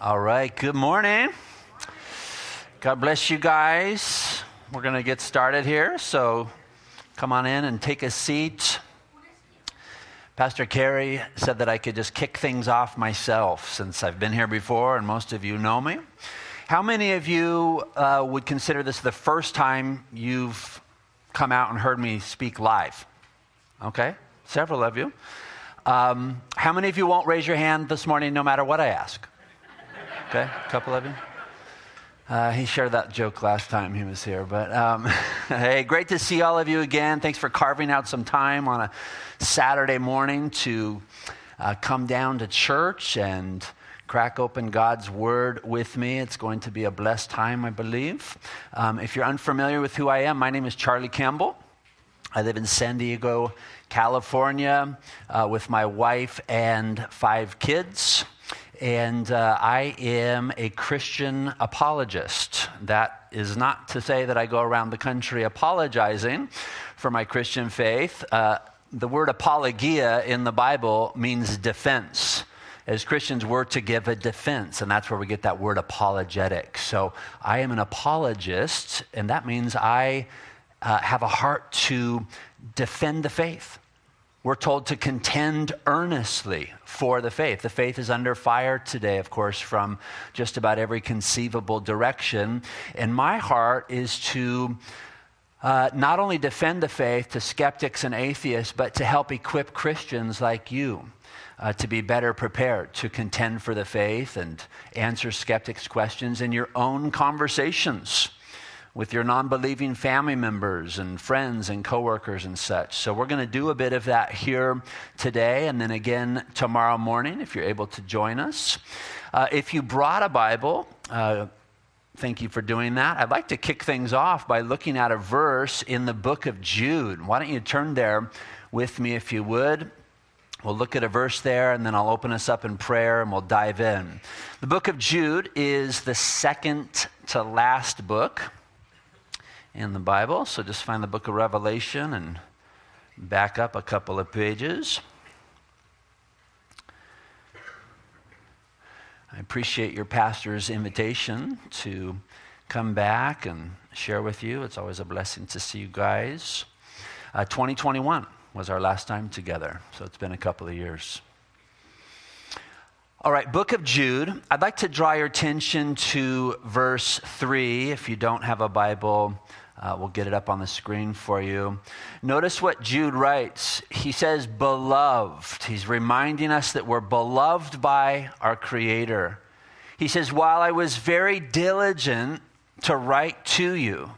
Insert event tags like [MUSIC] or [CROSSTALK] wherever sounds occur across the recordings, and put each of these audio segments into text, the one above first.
All right, good morning. God bless you guys. We're going to get started here, so come on in and take a seat. Pastor Carey said that I could just kick things off myself since I've been here before and most of you know me. How many of you uh, would consider this the first time you've come out and heard me speak live? Okay, several of you. Um, how many of you won't raise your hand this morning no matter what I ask? Okay, a couple of you. Uh, he shared that joke last time he was here. But um, [LAUGHS] hey, great to see all of you again. Thanks for carving out some time on a Saturday morning to uh, come down to church and crack open God's Word with me. It's going to be a blessed time, I believe. Um, if you're unfamiliar with who I am, my name is Charlie Campbell. I live in San Diego, California, uh, with my wife and five kids and uh, I am a Christian apologist. That is not to say that I go around the country apologizing for my Christian faith. Uh, the word apologia in the Bible means defense. As Christians, we're to give a defense, and that's where we get that word apologetic. So I am an apologist, and that means I uh, have a heart to defend the faith. We're told to contend earnestly for the faith. The faith is under fire today, of course, from just about every conceivable direction. And my heart is to uh, not only defend the faith to skeptics and atheists, but to help equip Christians like you. Uh, to be better prepared to contend for the faith and answer skeptics' questions in your own conversations with your non believing family members and friends and coworkers and such. So, we're going to do a bit of that here today and then again tomorrow morning if you're able to join us. Uh, if you brought a Bible, uh, thank you for doing that. I'd like to kick things off by looking at a verse in the book of Jude. Why don't you turn there with me if you would? We'll look at a verse there and then I'll open us up in prayer and we'll dive in. The book of Jude is the second to last book in the Bible. So just find the book of Revelation and back up a couple of pages. I appreciate your pastor's invitation to come back and share with you. It's always a blessing to see you guys. Uh, 2021 was our last time together, so it's been a couple of years. All right, book of Jude. I'd like to draw your attention to verse 3. If you don't have a Bible, uh, we'll get it up on the screen for you. Notice what Jude writes. He says, Beloved. He's reminding us that we're beloved by our Creator. He says, While I was very diligent to write to you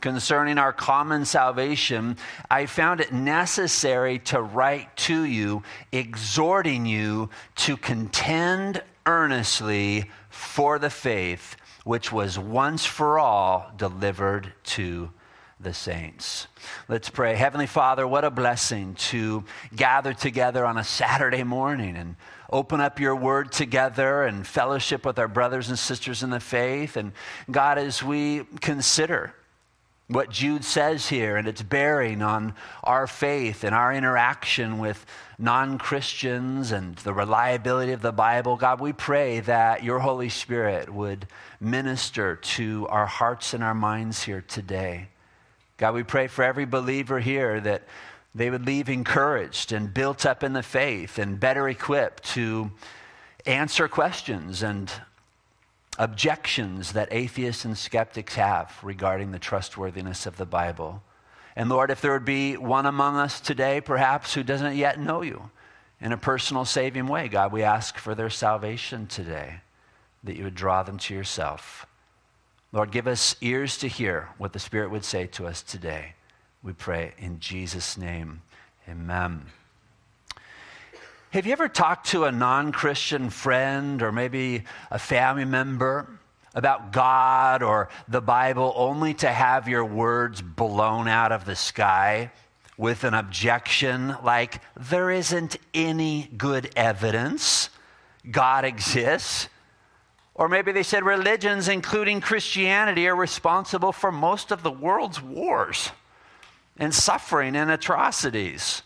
concerning our common salvation, I found it necessary to write to you, exhorting you to contend earnestly for the faith which was once for all delivered to the saints. Let's pray. Heavenly Father, what a blessing to gather together on a Saturday morning and open up your word together and fellowship with our brothers and sisters in the faith. And God, as we consider what Jude says here and its bearing on our faith and our interaction with non Christians and the reliability of the Bible. God, we pray that your Holy Spirit would minister to our hearts and our minds here today. God, we pray for every believer here that they would leave encouraged and built up in the faith and better equipped to answer questions and objections that atheists and skeptics have regarding the trustworthiness of the Bible. And Lord, if there would be one among us today, perhaps, who doesn't yet know you in a personal saving way, God, we ask for their salvation today, that you would draw them to yourself. Lord, give us ears to hear what the Spirit would say to us today. We pray in Jesus' name. Amen. Have you ever talked to a non Christian friend or maybe a family member about God or the Bible only to have your words blown out of the sky with an objection like, there isn't any good evidence God exists? Or maybe they said religions, including Christianity, are responsible for most of the world's wars and suffering and atrocities.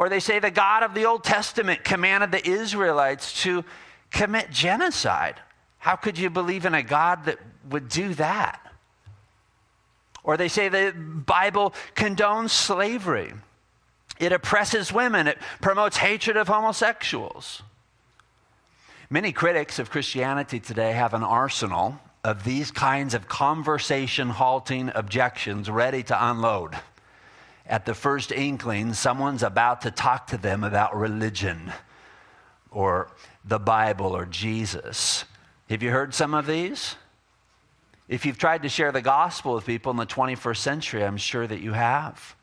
Or they say the God of the Old Testament commanded the Israelites to commit genocide How could you believe in a God that would do that? Or they say the Bible condones slavery. It oppresses women. It promotes hatred of homosexuals. Many critics of Christianity today have an arsenal of these kinds of conversation halting objections ready to unload. At the first inkling, someone's about to talk to them about religion or the Bible or Jesus. Have you heard some of these? If you've tried to share the gospel with people in the 21st century, I'm sure that you have.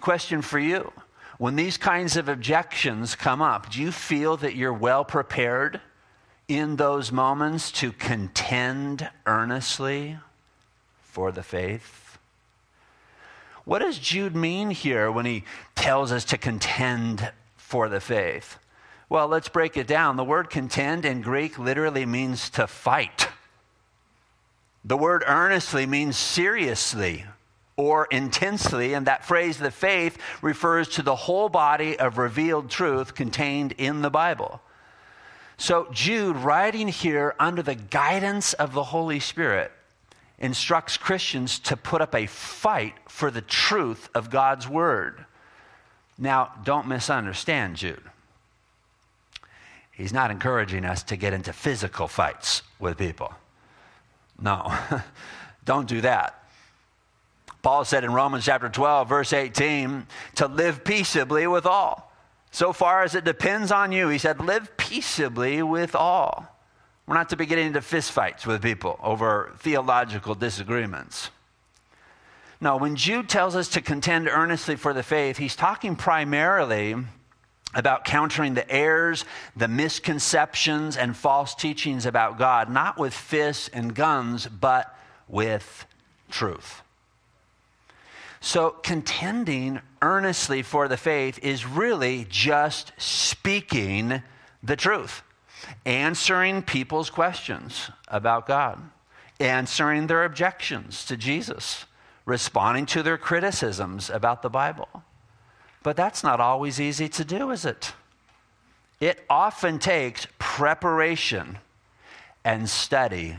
Question for you When these kinds of objections come up, do you feel that you're well prepared in those moments to contend earnestly for the faith? What does Jude mean here when he tells us to contend for the faith? Well, let's break it down. The word contend in Greek literally means to fight. The word earnestly means seriously or intensely, and that phrase, the faith, refers to the whole body of revealed truth contained in the Bible. So, Jude, writing here under the guidance of the Holy Spirit, instructs Christians to put up a fight for the truth of God's word. Now, don't misunderstand Jude. He's not encouraging us to get into physical fights with people. No, [LAUGHS] don't do that. Paul said in Romans chapter 12, verse 18, to live peaceably with all. So far as it depends on you, he said, live peaceably with all. We're not to be getting into fistfights with people over theological disagreements. No, when Jude tells us to contend earnestly for the faith, he's talking primarily about countering the errors, the misconceptions, and false teachings about God, not with fists and guns, but with truth. So, contending earnestly for the faith is really just speaking the truth, answering people's questions about God, answering their objections to Jesus, responding to their criticisms about the Bible. But that's not always easy to do, is it? It often takes preparation and study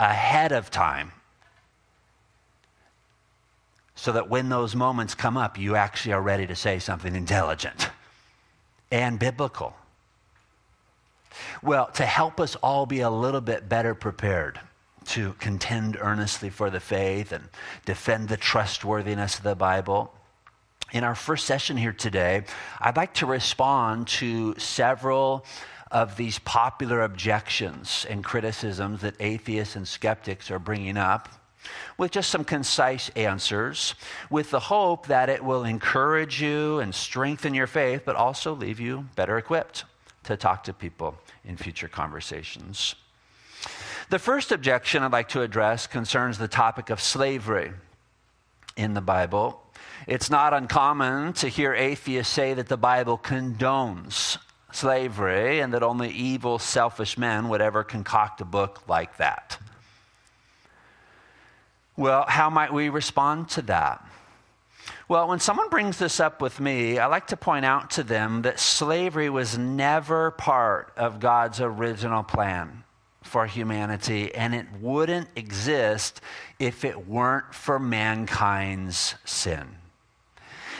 ahead of time so that when those moments come up, you actually are ready to say something intelligent and biblical. Well, to help us all be a little bit better prepared to contend earnestly for the faith and defend the trustworthiness of the Bible, in our first session here today, I'd like to respond to several of these popular objections and criticisms that atheists and skeptics are bringing up with just some concise answers, with the hope that it will encourage you and strengthen your faith, but also leave you better equipped to talk to people in future conversations. The first objection I'd like to address concerns the topic of slavery in the Bible. It's not uncommon to hear atheists say that the Bible condones slavery and that only evil, selfish men would ever concoct a book like that. Well, how might we respond to that? Well, when someone brings this up with me, I like to point out to them that slavery was never part of God's original plan for humanity, and it wouldn't exist if it weren't for mankind's sin.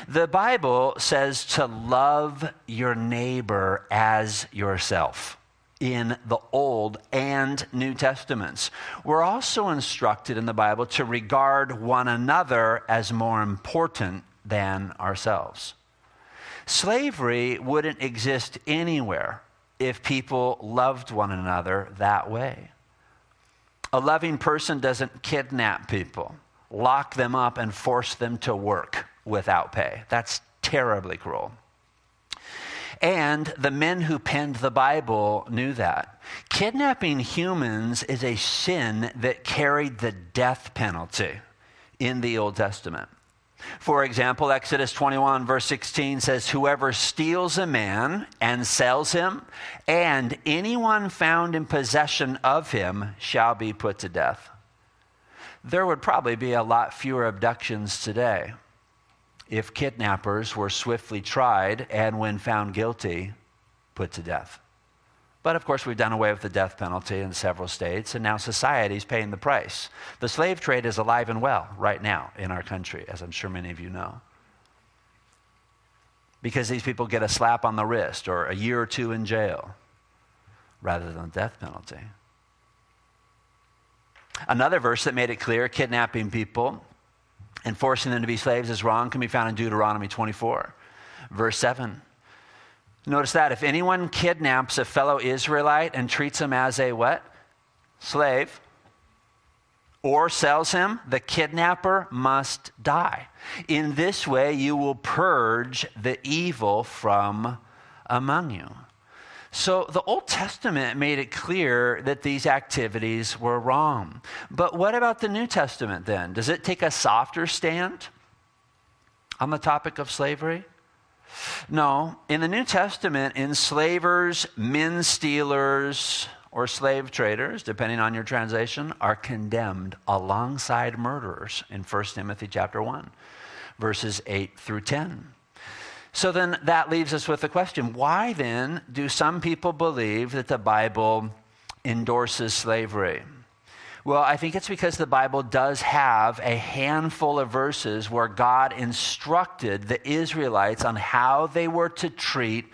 The Bible says to love your neighbor as yourself in the Old and New Testaments. We're also instructed in the Bible to regard one another as more important than ourselves. Slavery wouldn't exist anywhere if people loved one another that way. A loving person doesn't kidnap people, lock them up, and force them to work without pay. That's terribly cruel. And the men who penned the Bible knew that. Kidnapping humans is a sin that carried the death penalty in the Old Testament. For example, Exodus 21, verse 16 says, Whoever steals a man and sells him, and anyone found in possession of him shall be put to death. There would probably be a lot fewer abductions today if kidnappers were swiftly tried and, when found guilty, put to death. But of course, we've done away with the death penalty in several states, and now society's paying the price. The slave trade is alive and well right now in our country, as I'm sure many of you know. Because these people get a slap on the wrist or a year or two in jail rather than the death penalty. Another verse that made it clear kidnapping people and forcing them to be slaves is wrong can be found in Deuteronomy 24, verse 7. Notice that if anyone kidnaps a fellow Israelite and treats him as a what? Slave or sells him, the kidnapper must die. In this way, you will purge the evil from among you. So the Old Testament made it clear that these activities were wrong. But what about the New Testament then? Does it take a softer stand on the topic of slavery? No. In the New Testament, enslavers, men stealers, or slave traders, depending on your translation, are condemned alongside murderers in 1 Timothy chapter 1, verses 8 through 10. So then that leaves us with the question why then do some people believe that the Bible endorses slavery? Well, I think it's because the Bible does have a handful of verses where God instructed the Israelites on how they were to treat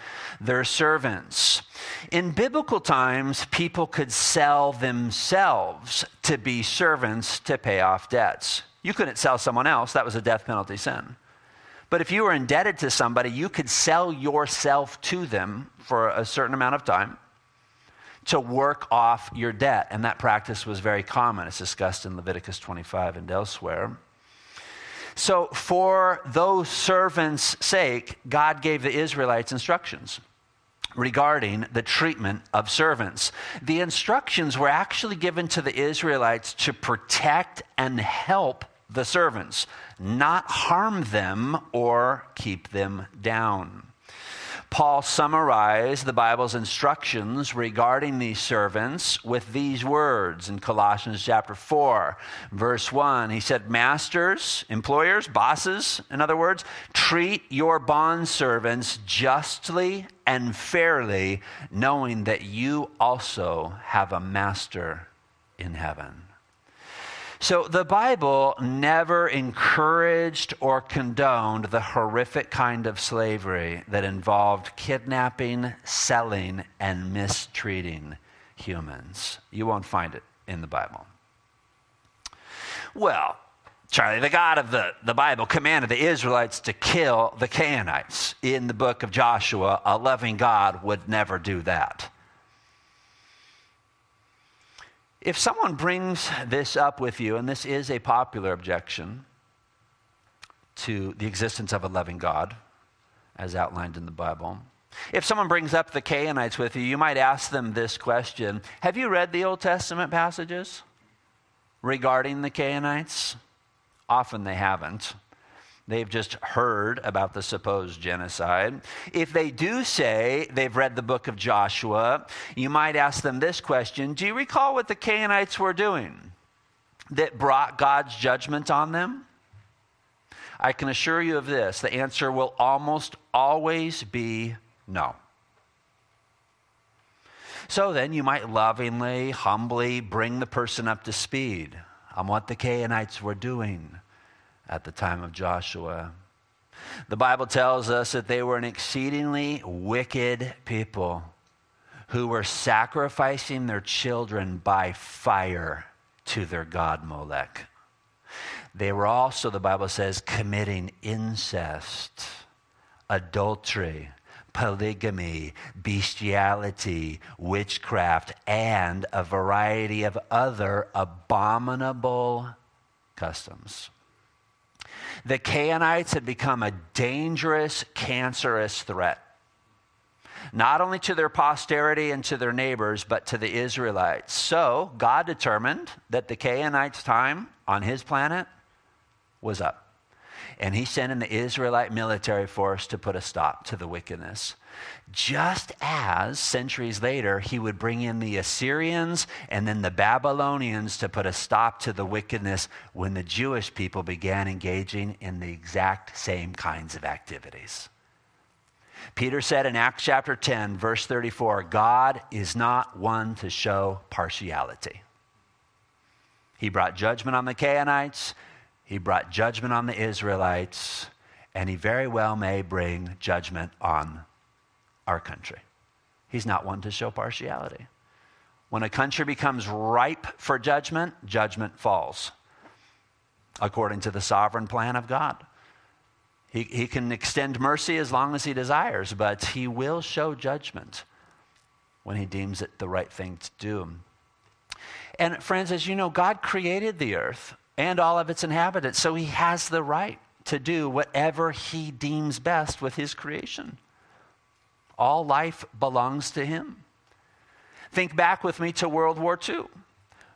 their servants. In biblical times, people could sell themselves to be servants to pay off debts. You couldn't sell someone else, that was a death penalty sin. But if you were indebted to somebody, you could sell yourself to them for a certain amount of time to work off your debt. And that practice was very common. It's discussed in Leviticus 25 and elsewhere. So, for those servants' sake, God gave the Israelites instructions regarding the treatment of servants. The instructions were actually given to the Israelites to protect and help the servants, not harm them or keep them down. Paul summarized the Bible's instructions regarding these servants with these words in Colossians chapter 4, verse 1. He said, Masters, employers, bosses, in other words, treat your bondservants justly and fairly, knowing that you also have a master in heaven. So the Bible never encouraged or condoned the horrific kind of slavery that involved kidnapping, selling, and mistreating humans. You won't find it in the Bible. Well, Charlie, the God of the, the Bible commanded the Israelites to kill the Canaanites. In the book of Joshua, a loving God would never do that. If someone brings this up with you, and this is a popular objection to the existence of a loving God, as outlined in the Bible, if someone brings up the Canaanites with you, you might ask them this question Have you read the Old Testament passages regarding the Canaanites? Often they haven't. They've just heard about the supposed genocide. If they do say they've read the book of Joshua, you might ask them this question Do you recall what the Canaanites were doing that brought God's judgment on them? I can assure you of this the answer will almost always be no. So then you might lovingly, humbly bring the person up to speed on what the Canaanites were doing at the time of Joshua. The Bible tells us that they were an exceedingly wicked people who were sacrificing their children by fire to their god Molech. They were also, the Bible says, committing incest, adultery, polygamy, bestiality, witchcraft, and a variety of other abominable customs the Canaanites had become a dangerous, cancerous threat, not only to their posterity and to their neighbors, but to the Israelites. So God determined that the Canaanites' time on his planet was up. And he sent in the Israelite military force to put a stop to the wickedness just as centuries later he would bring in the Assyrians and then the Babylonians to put a stop to the wickedness when the Jewish people began engaging in the exact same kinds of activities. Peter said in Acts chapter 10, verse 34, God is not one to show partiality. He brought judgment on the Canaanites, he brought judgment on the Israelites, and he very well may bring judgment on our country. He's not one to show partiality. When a country becomes ripe for judgment, judgment falls according to the sovereign plan of God. He, he can extend mercy as long as he desires, but he will show judgment when he deems it the right thing to do. And friends, as you know, God created the earth and all of its inhabitants, so he has the right to do whatever he deems best with his creation. All life belongs to him. Think back with me to World War II.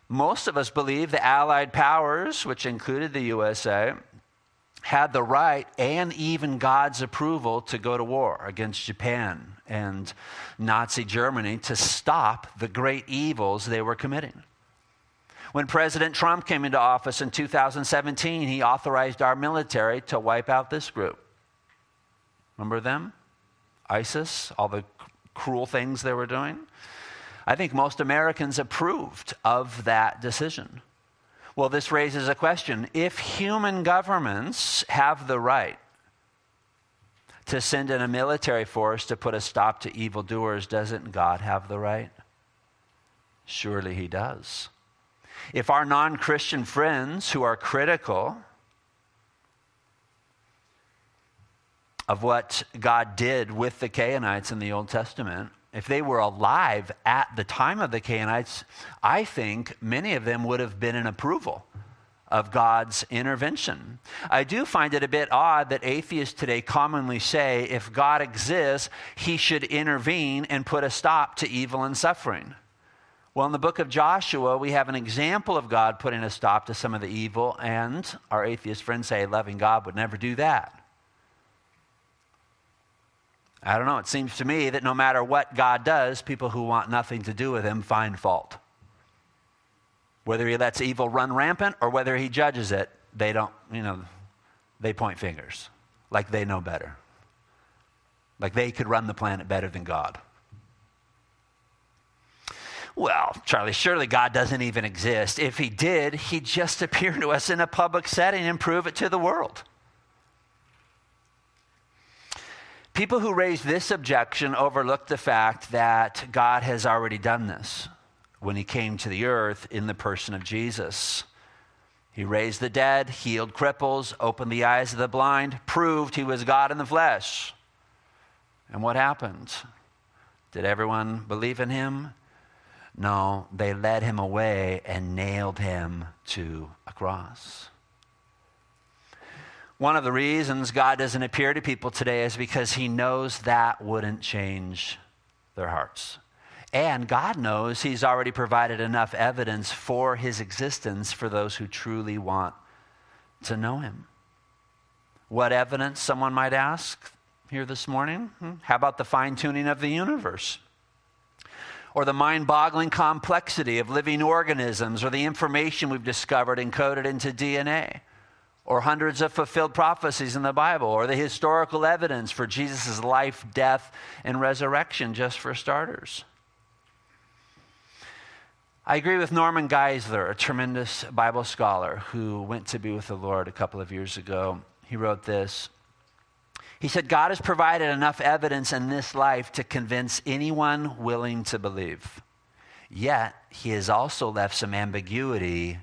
Most of us believe the Allied powers, which included the USA, had the right and even God's approval to go to war against Japan and Nazi Germany to stop the great evils they were committing. When President Trump came into office in 2017, he authorized our military to wipe out this group. Remember them? ISIS, all the cruel things they were doing? I think most Americans approved of that decision. Well, this raises a question. If human governments have the right to send in a military force to put a stop to evildoers, doesn't God have the right? Surely He does. If our non Christian friends who are critical of what God did with the Canaanites in the Old Testament, if they were alive at the time of the Canaanites, I think many of them would have been in approval of God's intervention. I do find it a bit odd that atheists today commonly say if God exists, he should intervene and put a stop to evil and suffering. Well, in the book of Joshua, we have an example of God putting a stop to some of the evil, and our atheist friends say loving God would never do that. I don't know. It seems to me that no matter what God does, people who want nothing to do with him find fault. Whether he lets evil run rampant or whether he judges it, they don't, you know, they point fingers like they know better. Like they could run the planet better than God. Well, Charlie, surely God doesn't even exist. If he did, he'd just appear to us in a public setting and prove it to the world. People who raise this objection overlook the fact that God has already done this when he came to the earth in the person of Jesus. He raised the dead, healed cripples, opened the eyes of the blind, proved he was God in the flesh. And what happened? Did everyone believe in him? No, they led him away and nailed him to a cross. One of the reasons God doesn't appear to people today is because he knows that wouldn't change their hearts. And God knows he's already provided enough evidence for his existence for those who truly want to know him. What evidence, someone might ask here this morning? Hmm? How about the fine tuning of the universe? or the mind boggling complexity of living organisms, or the information we've discovered encoded into DNA, or hundreds of fulfilled prophecies in the Bible, or the historical evidence for Jesus' life, death, and resurrection, just for starters. I agree with Norman Geisler, a tremendous Bible scholar who went to be with the Lord a couple of years ago. He wrote this he said, God has provided enough evidence in this life to convince anyone willing to believe. Yet, he has also left some ambiguity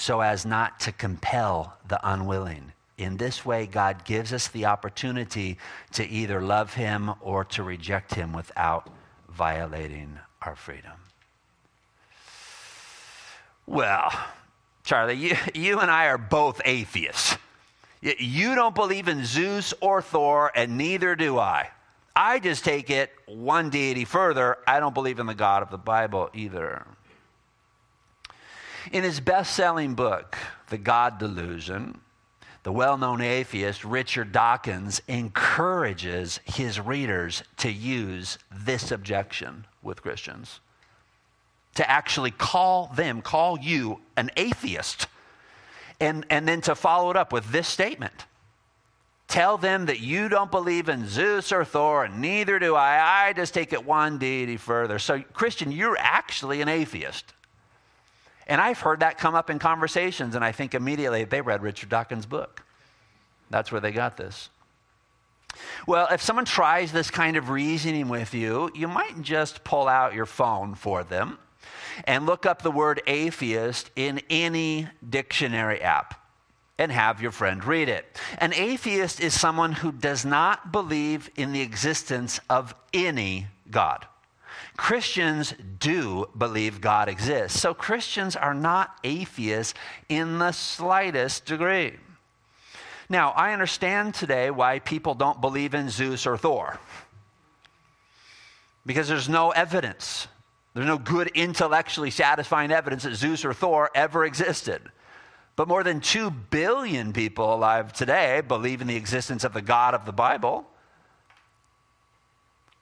so as not to compel the unwilling. In this way, God gives us the opportunity to either love him or to reject him without violating our freedom. Well, Charlie, you, you and I are both atheists. You don't believe in Zeus or Thor, and neither do I. I just take it one deity further. I don't believe in the God of the Bible either. In his best selling book, The God Delusion, the well known atheist Richard Dawkins encourages his readers to use this objection with Christians. To actually call them, call you an atheist and, and then to follow it up with this statement Tell them that you don't believe in Zeus or Thor, and neither do I. I just take it one deity further. So, Christian, you're actually an atheist. And I've heard that come up in conversations, and I think immediately they read Richard Dawkins' book. That's where they got this. Well, if someone tries this kind of reasoning with you, you might just pull out your phone for them and look up the word atheist in any dictionary app and have your friend read it. An atheist is someone who does not believe in the existence of any God. Christians do believe God exists. So Christians are not atheists in the slightest degree. Now, I understand today why people don't believe in Zeus or Thor. Because there's no evidence. There's no good intellectually satisfying evidence that Zeus or Thor ever existed. But more than 2 billion people alive today believe in the existence of the God of the Bible.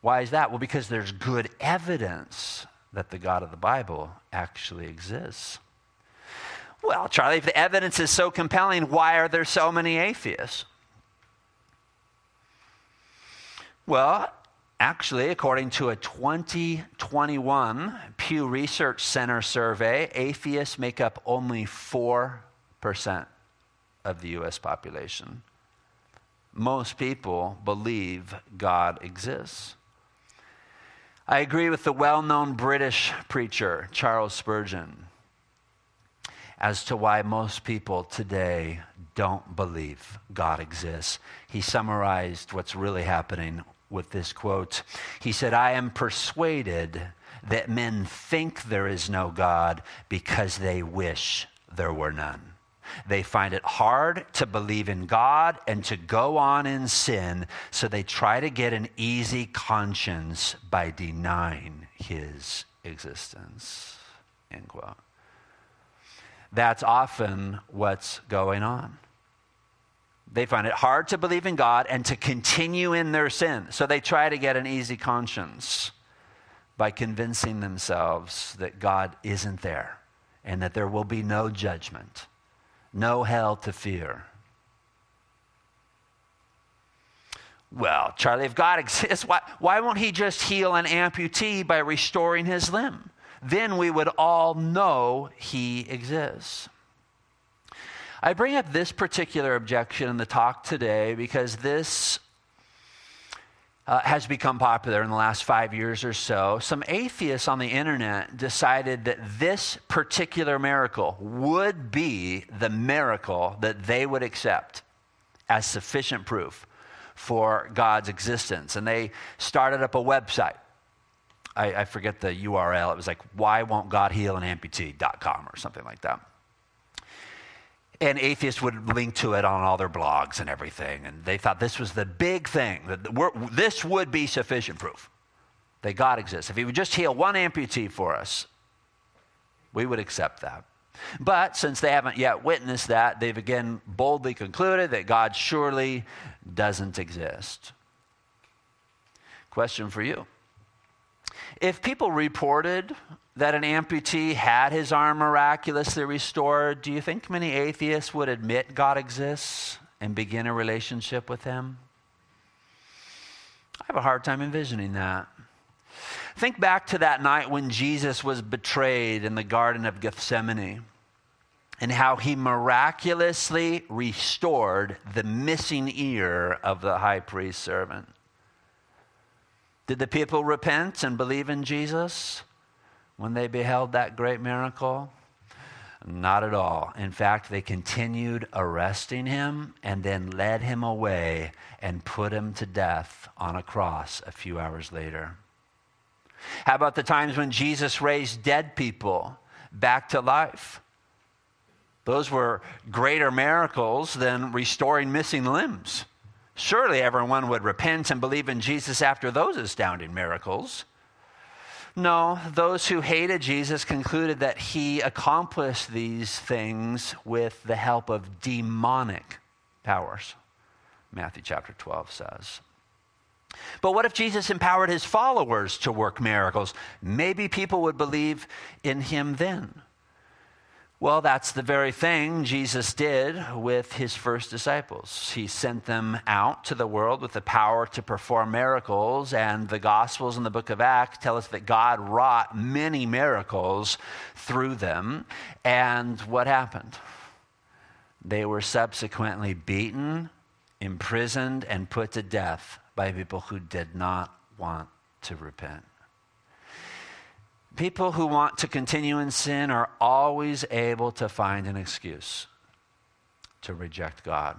Why is that? Well, because there's good evidence that the God of the Bible actually exists. Well, Charlie, if the evidence is so compelling, why are there so many atheists? Well, actually, according to a 2021 Pew Research Center survey, atheists make up only 4% of the U.S. population. Most people believe God exists. I agree with the well known British preacher, Charles Spurgeon as to why most people today don't believe God exists. He summarized what's really happening with this quote. He said, I am persuaded that men think there is no God because they wish there were none. They find it hard to believe in God and to go on in sin, so they try to get an easy conscience by denying his existence. End quote that's often what's going on. They find it hard to believe in God and to continue in their sin. So they try to get an easy conscience by convincing themselves that God isn't there and that there will be no judgment, no hell to fear. Well, Charlie, if God exists, why, why won't He just heal an amputee by restoring his limb? then we would all know he exists. I bring up this particular objection in the talk today because this uh, has become popular in the last five years or so. Some atheists on the internet decided that this particular miracle would be the miracle that they would accept as sufficient proof for God's existence. And they started up a website I, I forget the URL. It was like, why won't God heal an amputee.com or something like that. And atheists would link to it on all their blogs and everything. And they thought this was the big thing, that this would be sufficient proof that God exists. If He would just heal one amputee for us, we would accept that. But since they haven't yet witnessed that, they've again boldly concluded that God surely doesn't exist. Question for you if people reported that an amputee had his arm miraculously restored, do you think many atheists would admit God exists and begin a relationship with him? I have a hard time envisioning that. Think back to that night when Jesus was betrayed in the Garden of Gethsemane and how he miraculously restored the missing ear of the high priest's servant. Did the people repent and believe in Jesus when they beheld that great miracle? Not at all. In fact, they continued arresting him and then led him away and put him to death on a cross a few hours later. How about the times when Jesus raised dead people back to life? Those were greater miracles than restoring missing limbs. Surely everyone would repent and believe in Jesus after those astounding miracles. No, those who hated Jesus concluded that he accomplished these things with the help of demonic powers, Matthew chapter 12 says. But what if Jesus empowered his followers to work miracles? Maybe people would believe in him then. Well, that's the very thing Jesus did with his first disciples. He sent them out to the world with the power to perform miracles, and the Gospels and the book of Acts tell us that God wrought many miracles through them. And what happened? They were subsequently beaten, imprisoned, and put to death by people who did not want to repent. People who want to continue in sin are always able to find an excuse to reject God.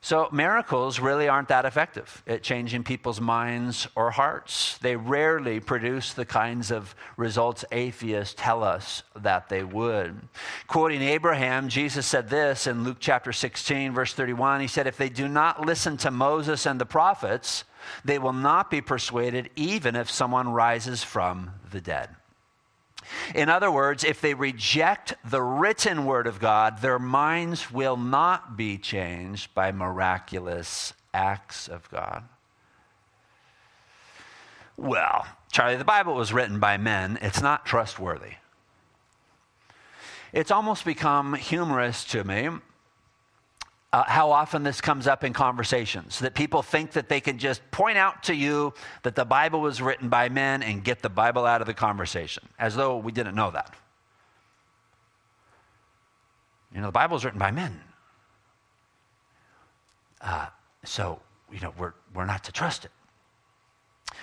So, miracles really aren't that effective at changing people's minds or hearts. They rarely produce the kinds of results atheists tell us that they would. Quoting Abraham, Jesus said this in Luke chapter 16, verse 31. He said, If they do not listen to Moses and the prophets, they will not be persuaded, even if someone rises from the dead. In other words, if they reject the written word of God, their minds will not be changed by miraculous acts of God. Well, Charlie, the Bible was written by men, it's not trustworthy. It's almost become humorous to me uh, how often this comes up in conversations that people think that they can just point out to you that the Bible was written by men and get the Bible out of the conversation, as though we didn't know that. You know, the Bible is written by men. Uh, so, you know, we're, we're not to trust it.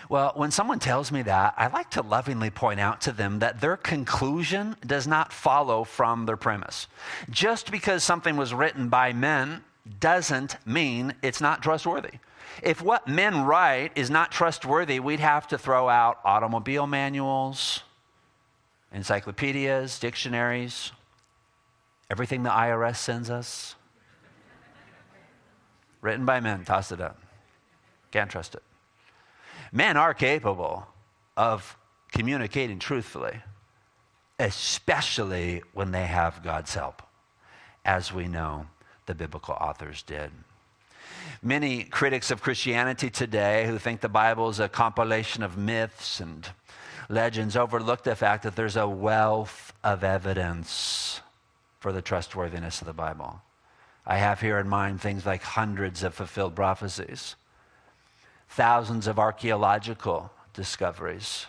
Well, when someone tells me that, I like to lovingly point out to them that their conclusion does not follow from their premise. Just because something was written by men doesn't mean it's not trustworthy. If what men write is not trustworthy, we'd have to throw out automobile manuals, encyclopedias, dictionaries, everything the IRS sends us. Written by men, toss it out. Can't trust it. Men are capable of communicating truthfully, especially when they have God's help, as we know the biblical authors did. Many critics of Christianity today who think the Bible is a compilation of myths and legends overlook the fact that there's a wealth of evidence for the trustworthiness of the Bible. I have here in mind things like hundreds of fulfilled prophecies thousands of archaeological discoveries,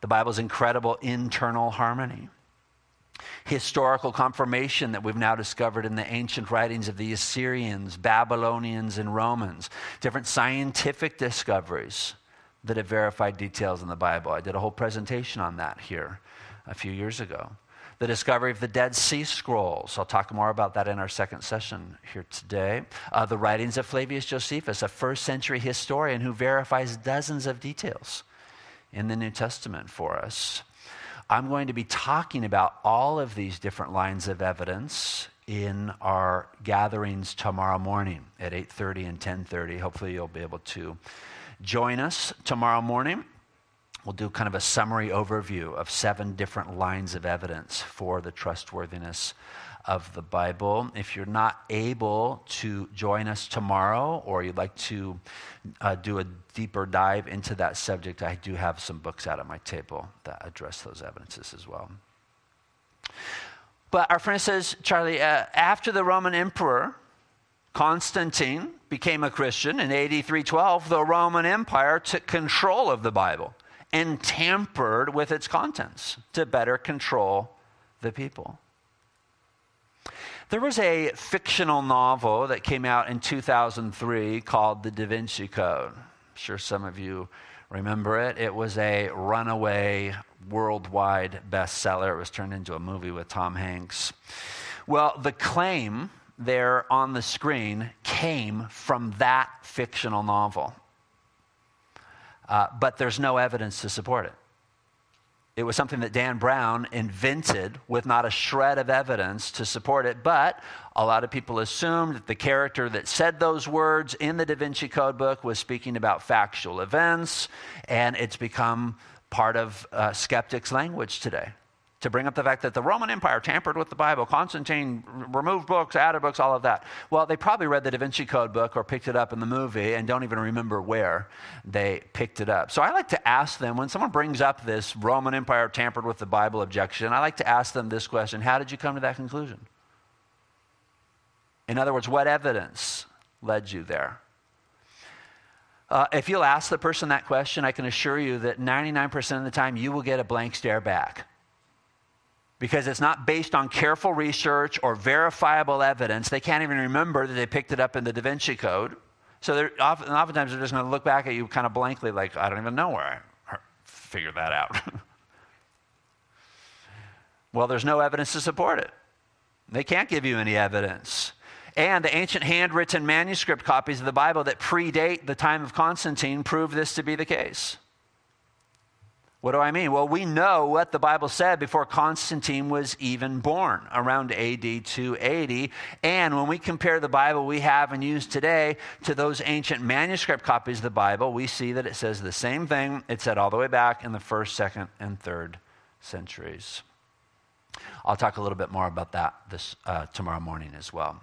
the Bible's incredible internal harmony, historical confirmation that we've now discovered in the ancient writings of the Assyrians, Babylonians, and Romans, different scientific discoveries that have verified details in the Bible. I did a whole presentation on that here a few years ago the discovery of the Dead Sea Scrolls. I'll talk more about that in our second session here today. Uh, the writings of Flavius Josephus, a first century historian who verifies dozens of details in the New Testament for us. I'm going to be talking about all of these different lines of evidence in our gatherings tomorrow morning at 8:30 and 10:30. Hopefully you'll be able to join us tomorrow morning. We'll do kind of a summary overview of seven different lines of evidence for the trustworthiness of the Bible. If you're not able to join us tomorrow or you'd like to uh, do a deeper dive into that subject, I do have some books out at my table that address those evidences as well. But our friend says, Charlie, uh, after the Roman emperor, Constantine became a Christian in AD 312, the Roman Empire took control of the Bible and tampered with its contents to better control the people. There was a fictional novel that came out in 2003 called The Da Vinci Code. I'm sure some of you remember it. It was a runaway worldwide bestseller. It was turned into a movie with Tom Hanks. Well, the claim there on the screen came from that fictional novel uh, but there's no evidence to support it. It was something that Dan Brown invented with not a shred of evidence to support it, but a lot of people assumed that the character that said those words in the Da Vinci Code book was speaking about factual events, and it's become part of uh, skeptics' language today. To bring up the fact that the Roman Empire tampered with the Bible, Constantine removed books, added books, all of that. Well, they probably read the Da Vinci Code book or picked it up in the movie and don't even remember where they picked it up. So I like to ask them when someone brings up this Roman Empire tampered with the Bible objection, I like to ask them this question How did you come to that conclusion? In other words, what evidence led you there? Uh, if you'll ask the person that question, I can assure you that 99% of the time you will get a blank stare back. Because it's not based on careful research or verifiable evidence. They can't even remember that they picked it up in the Da Vinci Code. So they're often, oftentimes they're just going to look back at you kind of blankly, like, I don't even know where I figured that out. [LAUGHS] well, there's no evidence to support it. They can't give you any evidence and the ancient handwritten manuscript copies of the Bible that predate the time of Constantine prove this to be the case. What do I mean? Well, we know what the Bible said before Constantine was even born, around AD 280. And when we compare the Bible we have and use today to those ancient manuscript copies of the Bible, we see that it says the same thing it said all the way back in the first, second, and third centuries. I'll talk a little bit more about that this uh, tomorrow morning as well.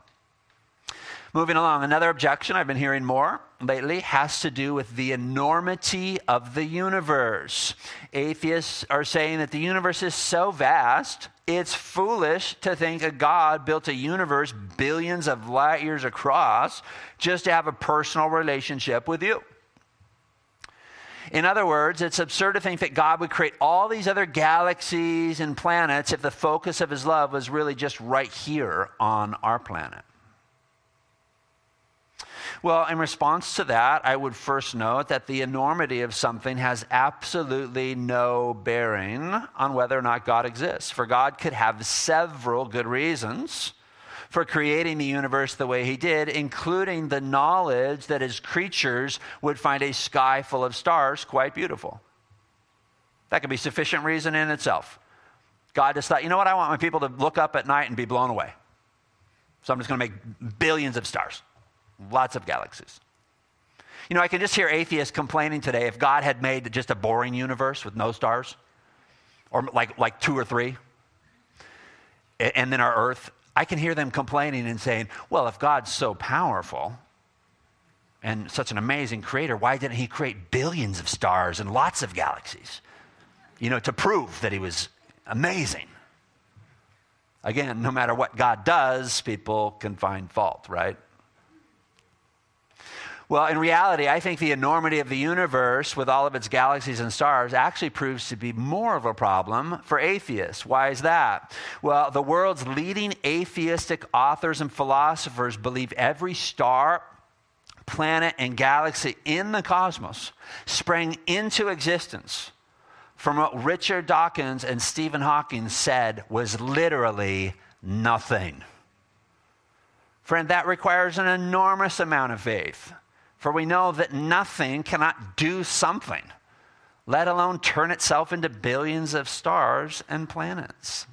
Moving along, another objection I've been hearing more lately has to do with the enormity of the universe. Atheists are saying that the universe is so vast, it's foolish to think a God built a universe billions of light years across just to have a personal relationship with you. In other words, it's absurd to think that God would create all these other galaxies and planets if the focus of his love was really just right here on our planet. Well, in response to that, I would first note that the enormity of something has absolutely no bearing on whether or not God exists. For God could have several good reasons for creating the universe the way he did, including the knowledge that his creatures would find a sky full of stars quite beautiful. That could be sufficient reason in itself. God just thought, you know what, I want my people to look up at night and be blown away. So I'm just going to make billions of stars. Lots of galaxies. You know, I can just hear atheists complaining today if God had made just a boring universe with no stars, or like, like two or three, and then our Earth, I can hear them complaining and saying, well, if God's so powerful and such an amazing creator, why didn't he create billions of stars and lots of galaxies? You know, to prove that he was amazing. Again, no matter what God does, people can find fault, right? Well, in reality, I think the enormity of the universe with all of its galaxies and stars actually proves to be more of a problem for atheists. Why is that? Well, the world's leading atheistic authors and philosophers believe every star, planet, and galaxy in the cosmos sprang into existence from what Richard Dawkins and Stephen Hawking said was literally nothing. Friend, that requires an enormous amount of faith. For we know that nothing cannot do something, let alone turn itself into billions of stars and planets.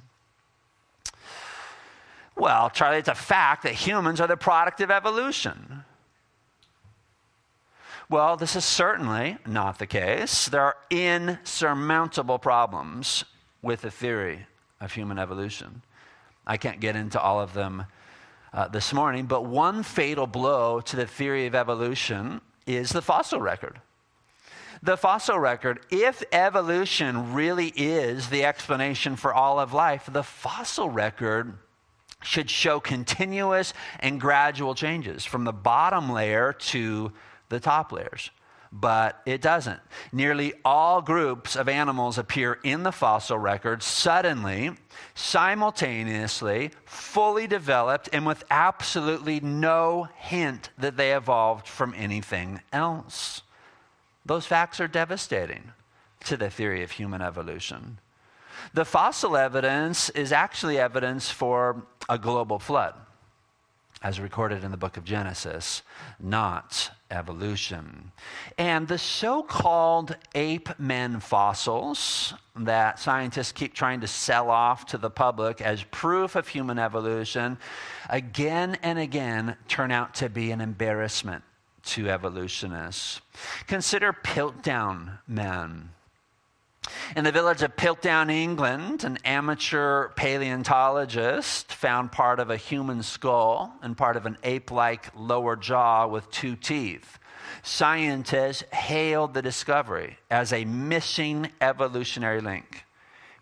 Well, Charlie, it's a fact that humans are the product of evolution. Well, this is certainly not the case. There are insurmountable problems with the theory of human evolution. I can't get into all of them uh, this morning, but one fatal blow to the theory of evolution is the fossil record. The fossil record, if evolution really is the explanation for all of life, the fossil record should show continuous and gradual changes from the bottom layer to the top layers but it doesn't. Nearly all groups of animals appear in the fossil record suddenly, simultaneously, fully developed, and with absolutely no hint that they evolved from anything else. Those facts are devastating to the theory of human evolution. The fossil evidence is actually evidence for a global flood as recorded in the book of Genesis, not evolution. And the so called ape men fossils that scientists keep trying to sell off to the public as proof of human evolution, again and again turn out to be an embarrassment to evolutionists. Consider Piltdown men In the village of Piltdown, England, an amateur paleontologist found part of a human skull and part of an ape like lower jaw with two teeth. Scientists hailed the discovery as a missing evolutionary link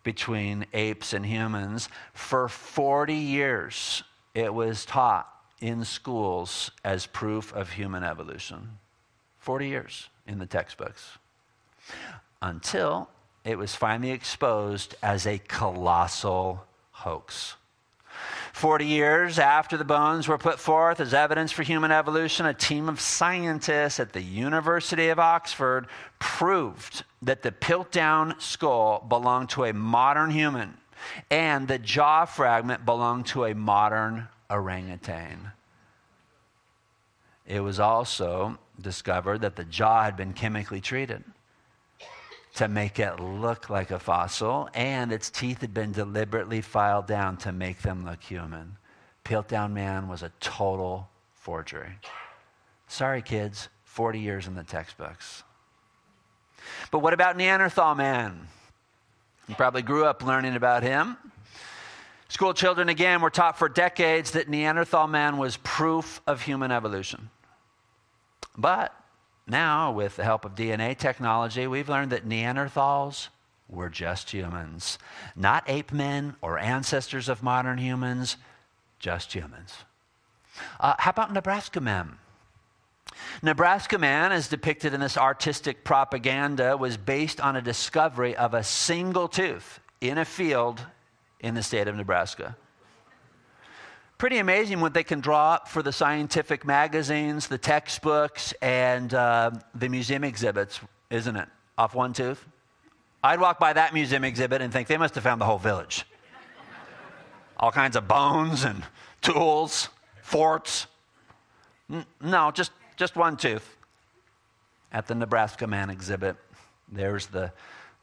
between apes and humans. For 40 years, it was taught in schools as proof of human evolution. 40 years in the textbooks. Until it was finally exposed as a colossal hoax. 40 years after the bones were put forth as evidence for human evolution, a team of scientists at the University of Oxford proved that the Piltdown skull belonged to a modern human and the jaw fragment belonged to a modern orangutan. It was also discovered that the jaw had been chemically treated to make it look like a fossil, and its teeth had been deliberately filed down to make them look human. Piltdown Man was a total forgery. Sorry, kids, 40 years in the textbooks. But what about Neanderthal Man? You probably grew up learning about him. School children, again, were taught for decades that Neanderthal man was proof of human evolution. But now, with the help of DNA technology, we've learned that Neanderthals were just humans, not ape men or ancestors of modern humans, just humans. Uh, how about Nebraska men? Nebraska Man, as depicted in this artistic propaganda, was based on a discovery of a single tooth in a field in the state of Nebraska pretty amazing what they can draw up for the scientific magazines, the textbooks, and uh, the museum exhibits, isn't it? Off one tooth. I'd walk by that museum exhibit and think they must have found the whole village. All kinds of bones and tools, forts. N- no, just, just one tooth. At the Nebraska Man exhibit, there's the,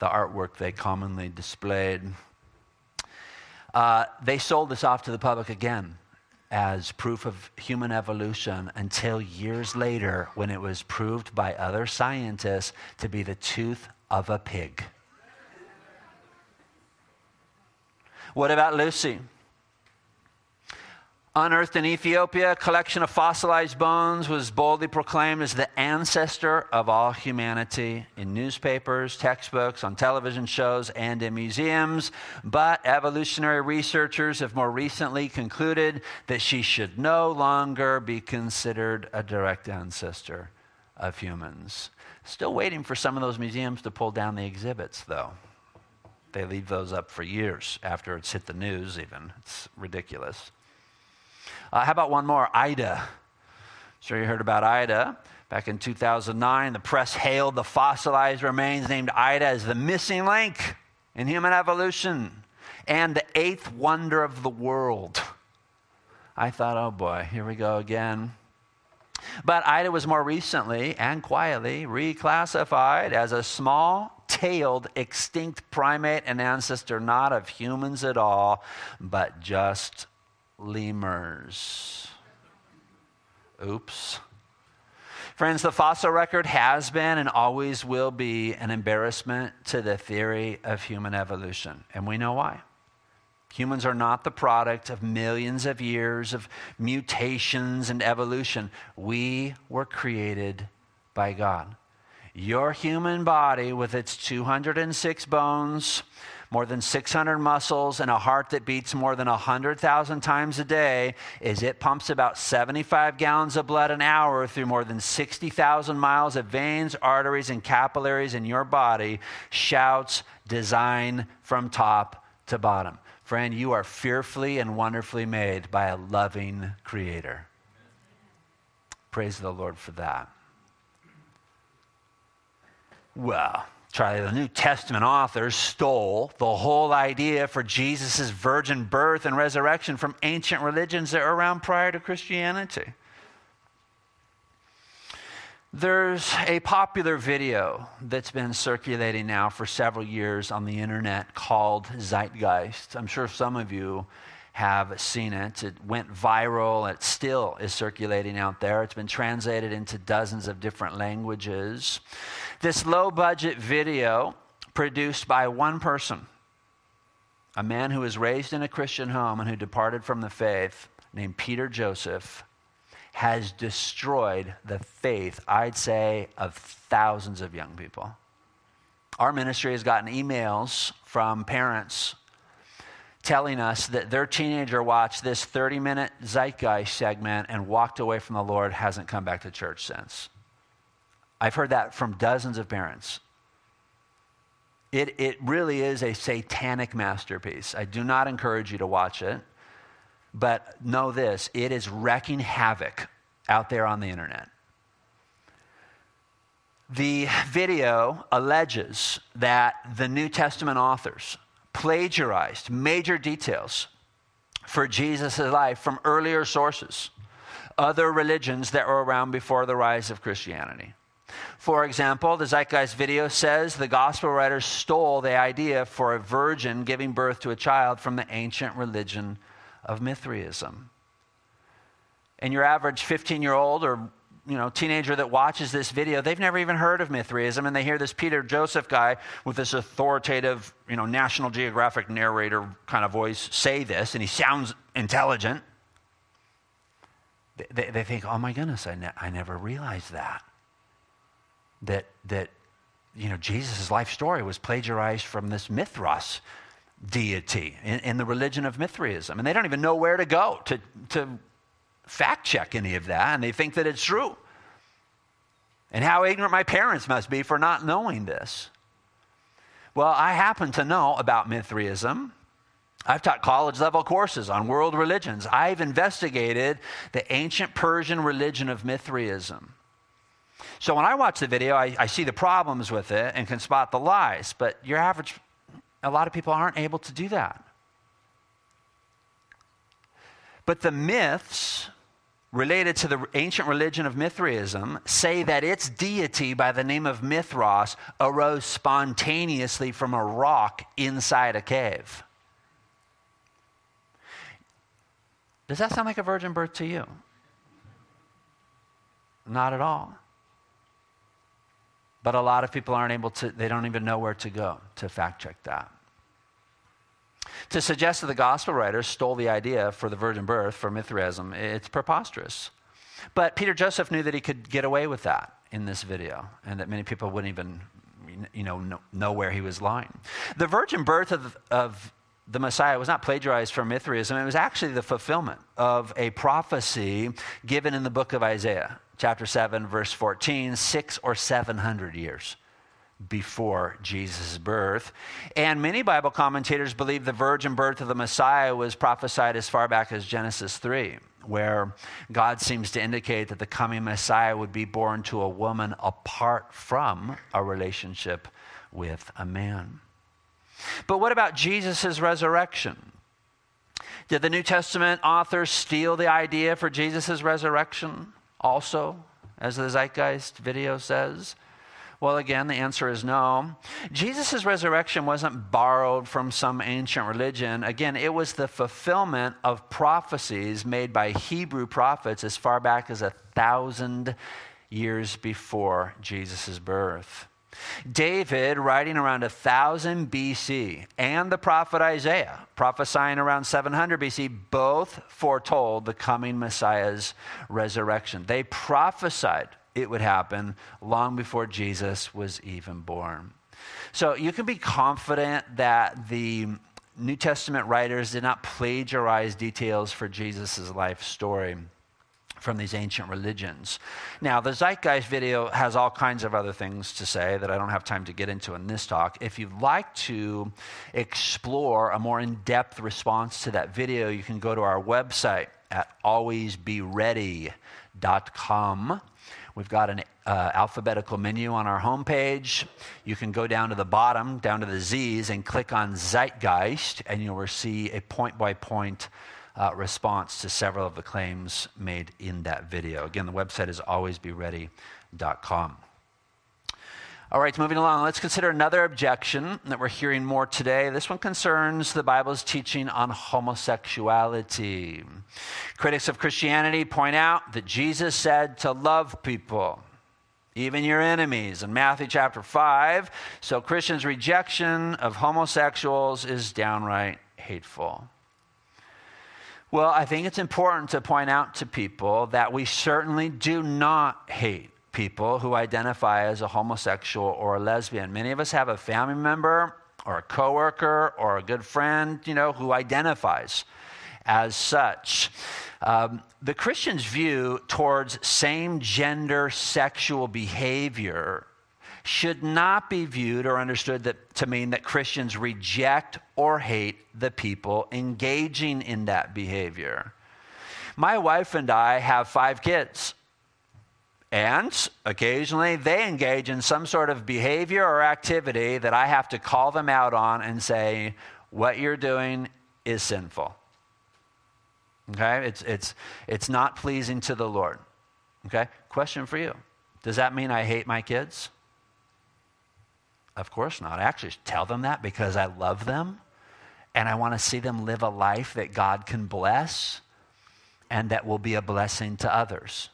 the artwork they commonly displayed. Uh, they sold this off to the public again as proof of human evolution until years later when it was proved by other scientists to be the tooth of a pig. What about Lucy? Unearthed in Ethiopia, a collection of fossilized bones was boldly proclaimed as the ancestor of all humanity in newspapers, textbooks, on television shows, and in museums. But evolutionary researchers have more recently concluded that she should no longer be considered a direct ancestor of humans. Still waiting for some of those museums to pull down the exhibits, though. They leave those up for years after it's hit the news, even. It's ridiculous. Uh, how about one more? Ida. Sure, you heard about Ida. Back in 2009, the press hailed the fossilized remains named Ida as the missing link in human evolution and the eighth wonder of the world. I thought, oh boy, here we go again. But Ida was more recently and quietly reclassified as a small tailed extinct primate and ancestor not of humans at all, but just lemurs. Oops. Friends, the fossil record has been and always will be an embarrassment to the theory of human evolution. And we know why. Humans are not the product of millions of years of mutations and evolution. We were created by God. Your human body, with its 206 bones, more than 600 muscles, and a heart that beats more than 100,000 times a day, is it pumps about 75 gallons of blood an hour through more than 60,000 miles of veins, arteries, and capillaries in your body, shouts design from top to bottom. Friend, you are fearfully and wonderfully made by a loving creator. Praise the Lord for that. Well, Charlie, the New Testament authors stole the whole idea for Jesus' virgin birth and resurrection from ancient religions that were around prior to Christianity. There's a popular video that's been circulating now for several years on the internet called Zeitgeist. I'm sure some of you have seen it. It went viral. It still is circulating out there. It's been translated into dozens of different languages. This low budget video produced by one person, a man who was raised in a Christian home and who departed from the faith, named Peter Joseph, has destroyed the faith, I'd say, of thousands of young people. Our ministry has gotten emails from parents telling us that their teenager watched this 30 minute zeitgeist segment and walked away from the Lord, hasn't come back to church since. I've heard that from dozens of parents. It, it really is a satanic masterpiece. I do not encourage you to watch it, but know this it is wrecking havoc out there on the internet. The video alleges that the New Testament authors plagiarized major details for Jesus' life from earlier sources, other religions that were around before the rise of Christianity. For example, the Zeitgeist video says the gospel writers stole the idea for a virgin giving birth to a child from the ancient religion of Mithraism. And your average 15 year old or you know, teenager that watches this video, they've never even heard of Mithraism, and they hear this Peter Joseph guy with this authoritative, you know, National Geographic narrator kind of voice say this, and he sounds intelligent. They, they, they think, oh my goodness, I, ne- I never realized that. That, that you know, Jesus' life story was plagiarized from this Mithras deity in, in the religion of Mithraism. And they don't even know where to go to, to fact check any of that, and they think that it's true. And how ignorant my parents must be for not knowing this. Well, I happen to know about Mithraism. I've taught college level courses on world religions. I've investigated the ancient Persian religion of Mithraism. So when I watch the video, I, I, see the problems with it and can spot the lies. But your average, a lot of people aren't able to do that. But the myths related to the ancient religion of Mithraism say that its deity by the name of Mithras arose spontaneously from a rock inside a cave. Does that sound like a virgin birth to you? Not at all. But a lot of people aren't able to, they don't even know where to go to fact check that. To suggest that the gospel writers stole the idea for the virgin birth for Mithraism, it's preposterous. But Peter Joseph knew that he could get away with that in this video, and that many people wouldn't even you know, know where he was lying. The virgin birth of, of the Messiah was not plagiarized from Mithraism, it was actually the fulfillment of a prophecy given in the book of Isaiah, chapter 7, verse 14, six or seven hundred years before Jesus' birth. And many Bible commentators believe the virgin birth of the Messiah was prophesied as far back as Genesis 3, where God seems to indicate that the coming Messiah would be born to a woman apart from a relationship with a man. But what about Jesus' resurrection? Did the New Testament authors steal the idea for Jesus' resurrection also, as the Zeitgeist video says? Well, again, the answer is no. Jesus' resurrection wasn't borrowed from some ancient religion. Again, it was the fulfillment of prophecies made by Hebrew prophets as far back as a thousand years before Jesus' birth. David, writing around 1000 BC, and the prophet Isaiah, prophesying around 700 BC, both foretold the coming Messiah's resurrection. They prophesied it would happen long before Jesus was even born. So you can be confident that the New Testament writers did not plagiarize details for Jesus' life story from these ancient religions. Now, the Zeitgeist video has all kinds of other things to say that I don't have time to get into in this talk. If you'd like to explore a more in depth response to that video, you can go to our website at alwaysbeready.com. We've got an uh, alphabetical menu on our homepage. You can go down to the bottom, down to the Z's, and click on Zeitgeist, and you'll see a point by point Uh, response to several of the claims made in that video. Again, the website is alwaysbeready.com. All right, moving along, let's consider another objection that we're hearing more today. This one concerns the Bible's teaching on homosexuality. Critics of Christianity point out that Jesus said to love people, even your enemies in Matthew chapter 5. So Christians' rejection of homosexuals is downright hateful. Well, I think it's important to point out to people that we certainly do not hate people who identify as a homosexual or a lesbian. Many of us have a family member or a coworker or a good friend, you know, who identifies as such. Um, the Christian's view towards same gender sexual behavior should not be viewed or understood that, to mean that Christians reject or hate the people engaging in that behavior. My wife and I have five kids. And occasionally they engage in some sort of behavior or activity that I have to call them out on and say, what you're doing is sinful. Okay? It's, it's, it's not pleasing to the Lord. Okay? Question for you Does that mean I hate my kids? Of course not. I actually tell them that because I love them and I want to see them live a life that God can bless and that will be a blessing to others.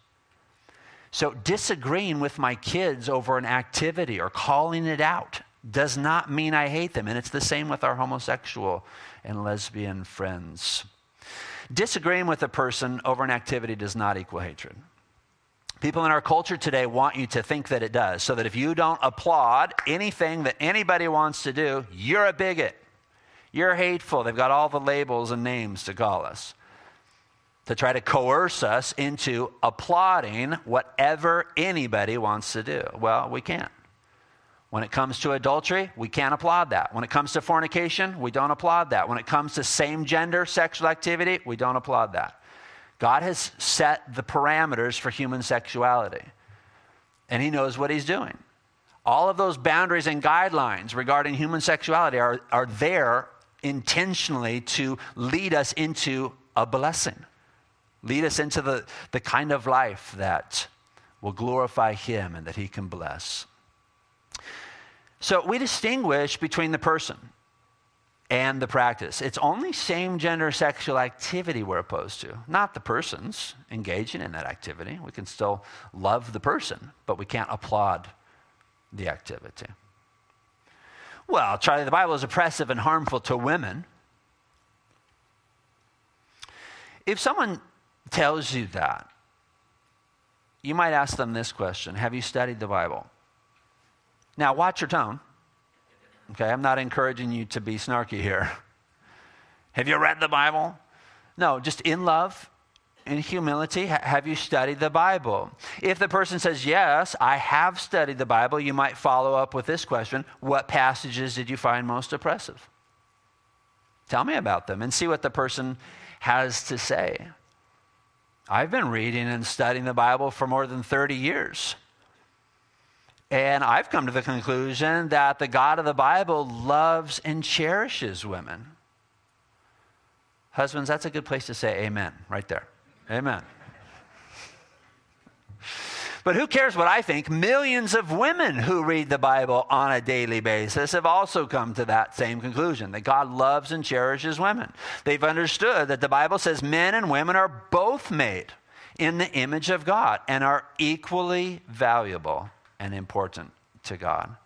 So, disagreeing with my kids over an activity or calling it out does not mean I hate them. And it's the same with our homosexual and lesbian friends. Disagreeing with a person over an activity does not equal hatred. People in our culture today want you to think that it does, so that if you don't applaud anything that anybody wants to do, you're a bigot. You're hateful. They've got all the labels and names to call us to try to coerce us into applauding whatever anybody wants to do. Well, we can't. When it comes to adultery, we can't applaud that. When it comes to fornication, we don't applaud that. When it comes to same gender sexual activity, we don't applaud that. God has set the parameters for human sexuality, and He knows what He's doing. All of those boundaries and guidelines regarding human sexuality are, are there intentionally to lead us into a blessing. Lead us into the, the kind of life that will glorify Him and that He can bless. So we distinguish between the person and the practice. It's only same gender sexual activity we're opposed to, not the persons engaging in that activity. We can still love the person, but we can't applaud the activity. Well, Charlie, the Bible is oppressive and harmful to women. If someone tells you that, you might ask them this question Have you studied the Bible? Now, watch your tone. Okay, I'm not encouraging you to be snarky here. Have you read the Bible? No, just in love, in humility, have you studied the Bible? If the person says, Yes, I have studied the Bible, you might follow up with this question What passages did you find most oppressive? Tell me about them and see what the person has to say. I've been reading and studying the Bible for more than 30 years. And I've come to the conclusion that the God of the Bible loves and cherishes women. Husbands, that's a good place to say amen right there. Amen. But who cares what I think? Millions of women who read the Bible on a daily basis have also come to that same conclusion that God loves and cherishes women. They've understood that the Bible says men and women are both made in the image of God and are equally valuable and important to God.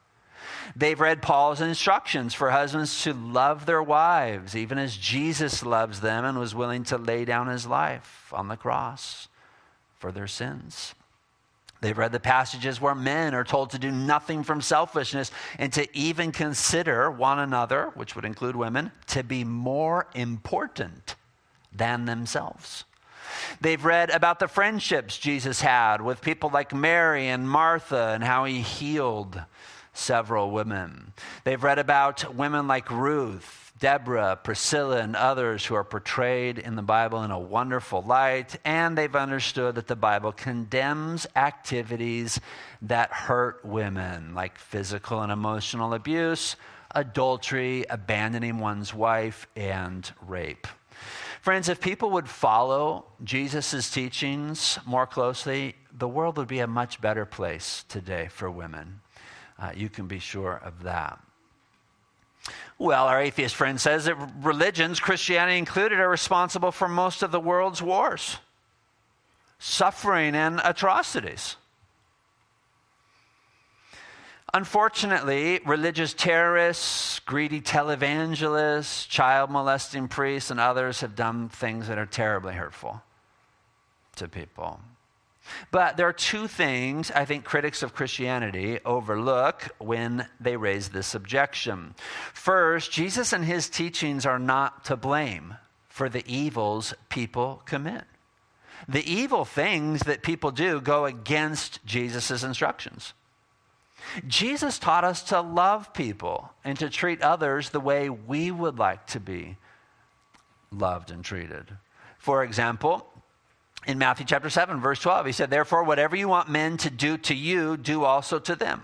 They've read Paul's instructions for husbands to love their wives, even as Jesus loves them and was willing to lay down his life on the cross for their sins. They've read the passages where men are told to do nothing from selfishness and to even consider one another, which would include women, to be more important than themselves. They've read about the friendships Jesus had with people like Mary and Martha and how he healed several women. They've read about women like Ruth Deborah, Priscilla, and others who are portrayed in the Bible in a wonderful light, and they've understood that the Bible condemns activities that hurt women, like physical and emotional abuse, adultery, abandoning one's wife, and rape. Friends, if people would follow Jesus' teachings more closely, the world would be a much better place today for women. Uh, you can be sure of that. Well, our atheist friend says that religions, Christianity included, are responsible for most of the world's wars, suffering, and atrocities. Unfortunately, religious terrorists, greedy televangelists, child molesting priests, and others have done things that are terribly hurtful to people. But there are two things I think critics of Christianity overlook when they raise this objection. First, Jesus and his teachings are not to blame for the evils people commit. The evil things that people do go against Jesus' instructions. Jesus taught us to love people and to treat others the way we would like to be loved and treated. For example, in Matthew chapter 7, verse 12, he said, Therefore, whatever you want men to do to you, do also to them.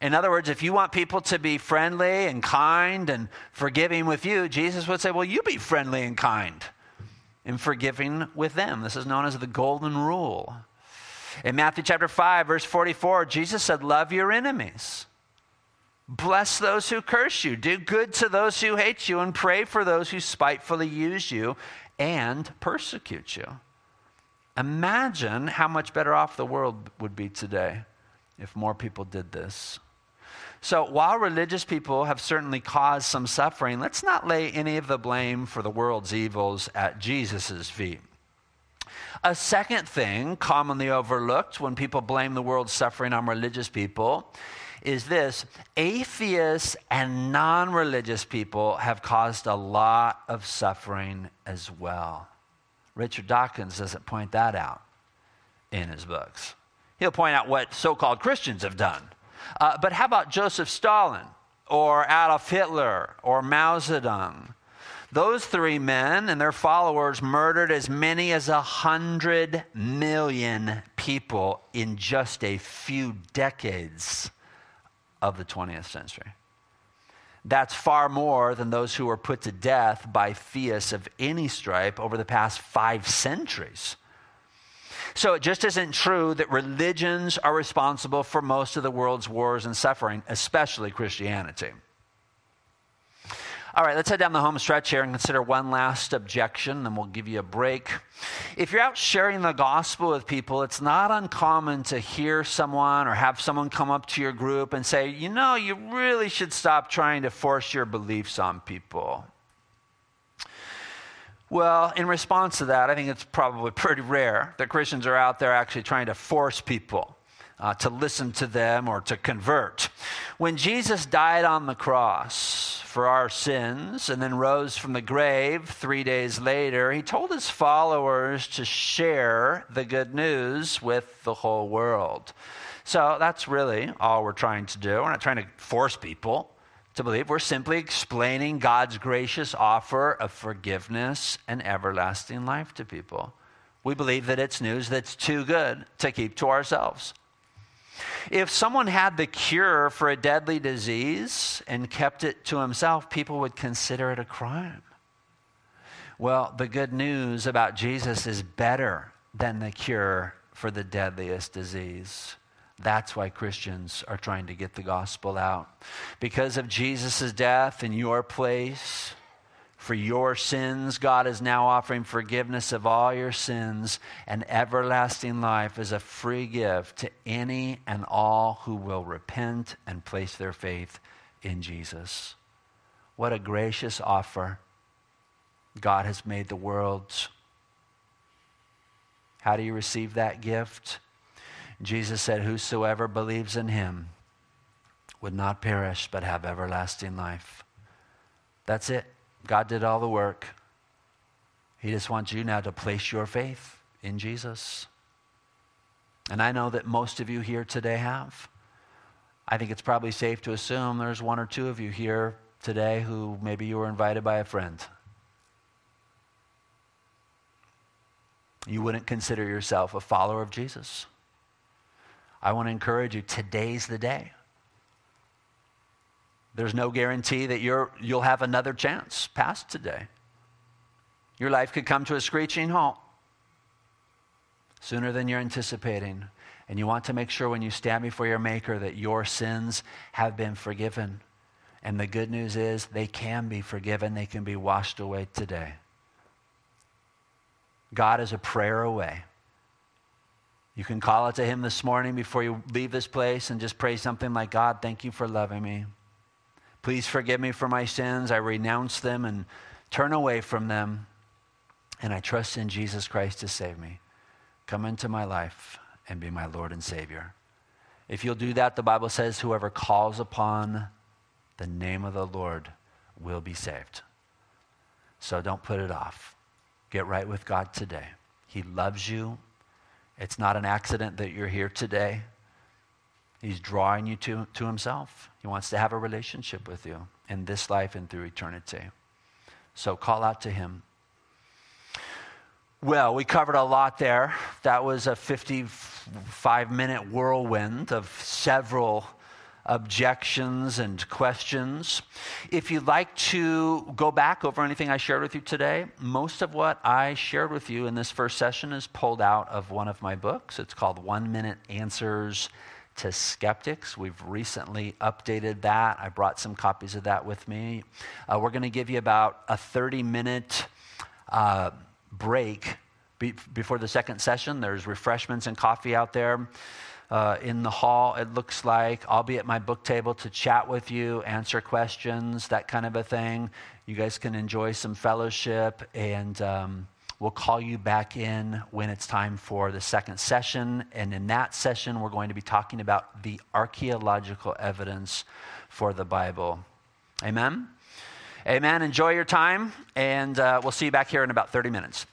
In other words, if you want people to be friendly and kind and forgiving with you, Jesus would say, Well, you be friendly and kind and forgiving with them. This is known as the golden rule. In Matthew chapter 5, verse 44, Jesus said, Love your enemies. Bless those who curse you. Do good to those who hate you, and pray for those who spitefully use you and persecute you. Imagine how much better off the world would be today if more people did this. So, while religious people have certainly caused some suffering, let's not lay any of the blame for the world's evils at Jesus' feet. A second thing commonly overlooked when people blame the world's suffering on religious people is this atheists and non religious people have caused a lot of suffering as well. Richard Dawkins doesn't point that out in his books. He'll point out what so called Christians have done. Uh, but how about Joseph Stalin or Adolf Hitler or Mao Zedong? Those three men and their followers murdered as many as a hundred million people in just a few decades of the 20th century. That's far more than those who were put to death by theists of any stripe over the past five centuries. So it just isn't true that religions are responsible for most of the world's wars and suffering, especially Christianity. All right, let's head down the home stretch here and consider one last objection, then we'll give you a break. If you're out sharing the gospel with people, it's not uncommon to hear someone or have someone come up to your group and say, you know, you really should stop trying to force your beliefs on people. Well, in response to that, I think it's probably [LAUGHS] pretty rare that Christians are out there actually trying to force people uh, to listen to them or to convert. When Jesus died on the cross for our sins and then rose from the grave three days later, he told his followers to share the good news with the whole world. So that's really all we're trying to do. We're not trying to force people to believe. We're simply explaining God's gracious offer of forgiveness and everlasting life to people. We believe that it's news that's too good to keep to ourselves. If someone had the cure for a deadly disease and kept it to himself, people would consider it a crime. Well, the good news about Jesus is better than the cure for the deadliest disease. That's why Christians are trying to get the gospel out. Because of Jesus' death in your place, for your sins. God is now offering forgiveness of all your sins and everlasting life as a free gift to any and all who will repent and place their faith in Jesus. What a gracious offer God has made the world. How do you receive that gift? Jesus said, Whosoever believes in him would not perish but have everlasting life. That's it. God did all the work. He just wants you now to place your faith in Jesus. And I know that most of you here today have. I think it's probably safe to assume there's one or two of you here today who maybe you were invited by a friend. You wouldn't consider yourself a follower of Jesus. I want to encourage you today's the day. There's no guarantee that you're, you'll have another chance past today. Your life could come to a screeching halt sooner than you're anticipating. And you want to make sure when you stand before your Maker that your sins have been forgiven. And the good news is they can be forgiven, they can be washed away today. God is a prayer away. You can call out to Him this morning before you leave this place and just pray something like God, thank you for loving me. Please forgive me for my sins. I renounce them and turn away from them. And I trust in Jesus Christ to save me. Come into my life and be my Lord and Savior. If you'll do that, the Bible says, whoever calls upon the name of the Lord will be saved. So don't put it off. Get right with God today. He loves you. It's not an accident that you're here today. He's drawing you to, to Himself. He wants to have a relationship with you in this life and through eternity. So call out to Him. Well, we covered a lot there. That was a 55 minute whirlwind of several objections and questions. If you'd like to go back over anything I shared with you today, most of what I shared with you in this first session is pulled out of one of my books. It's called One Minute Answers to Skeptics. We've recently updated that. I brought some copies of that with me. Uh, we're going to give you about a 30 minute uh, break be, before the second session. There's refreshments and coffee out there. Uh, in the hall, it looks like. I'll be at my book table to chat with you, answer questions, that kind of a thing. You guys can enjoy some fellowship, and um, we'll call you back in when it's time for the second session. And in that session, we're going to be talking about the archaeological evidence for the Bible. Amen? Amen. Enjoy your time, and uh, we'll see you back here in about 30 minutes.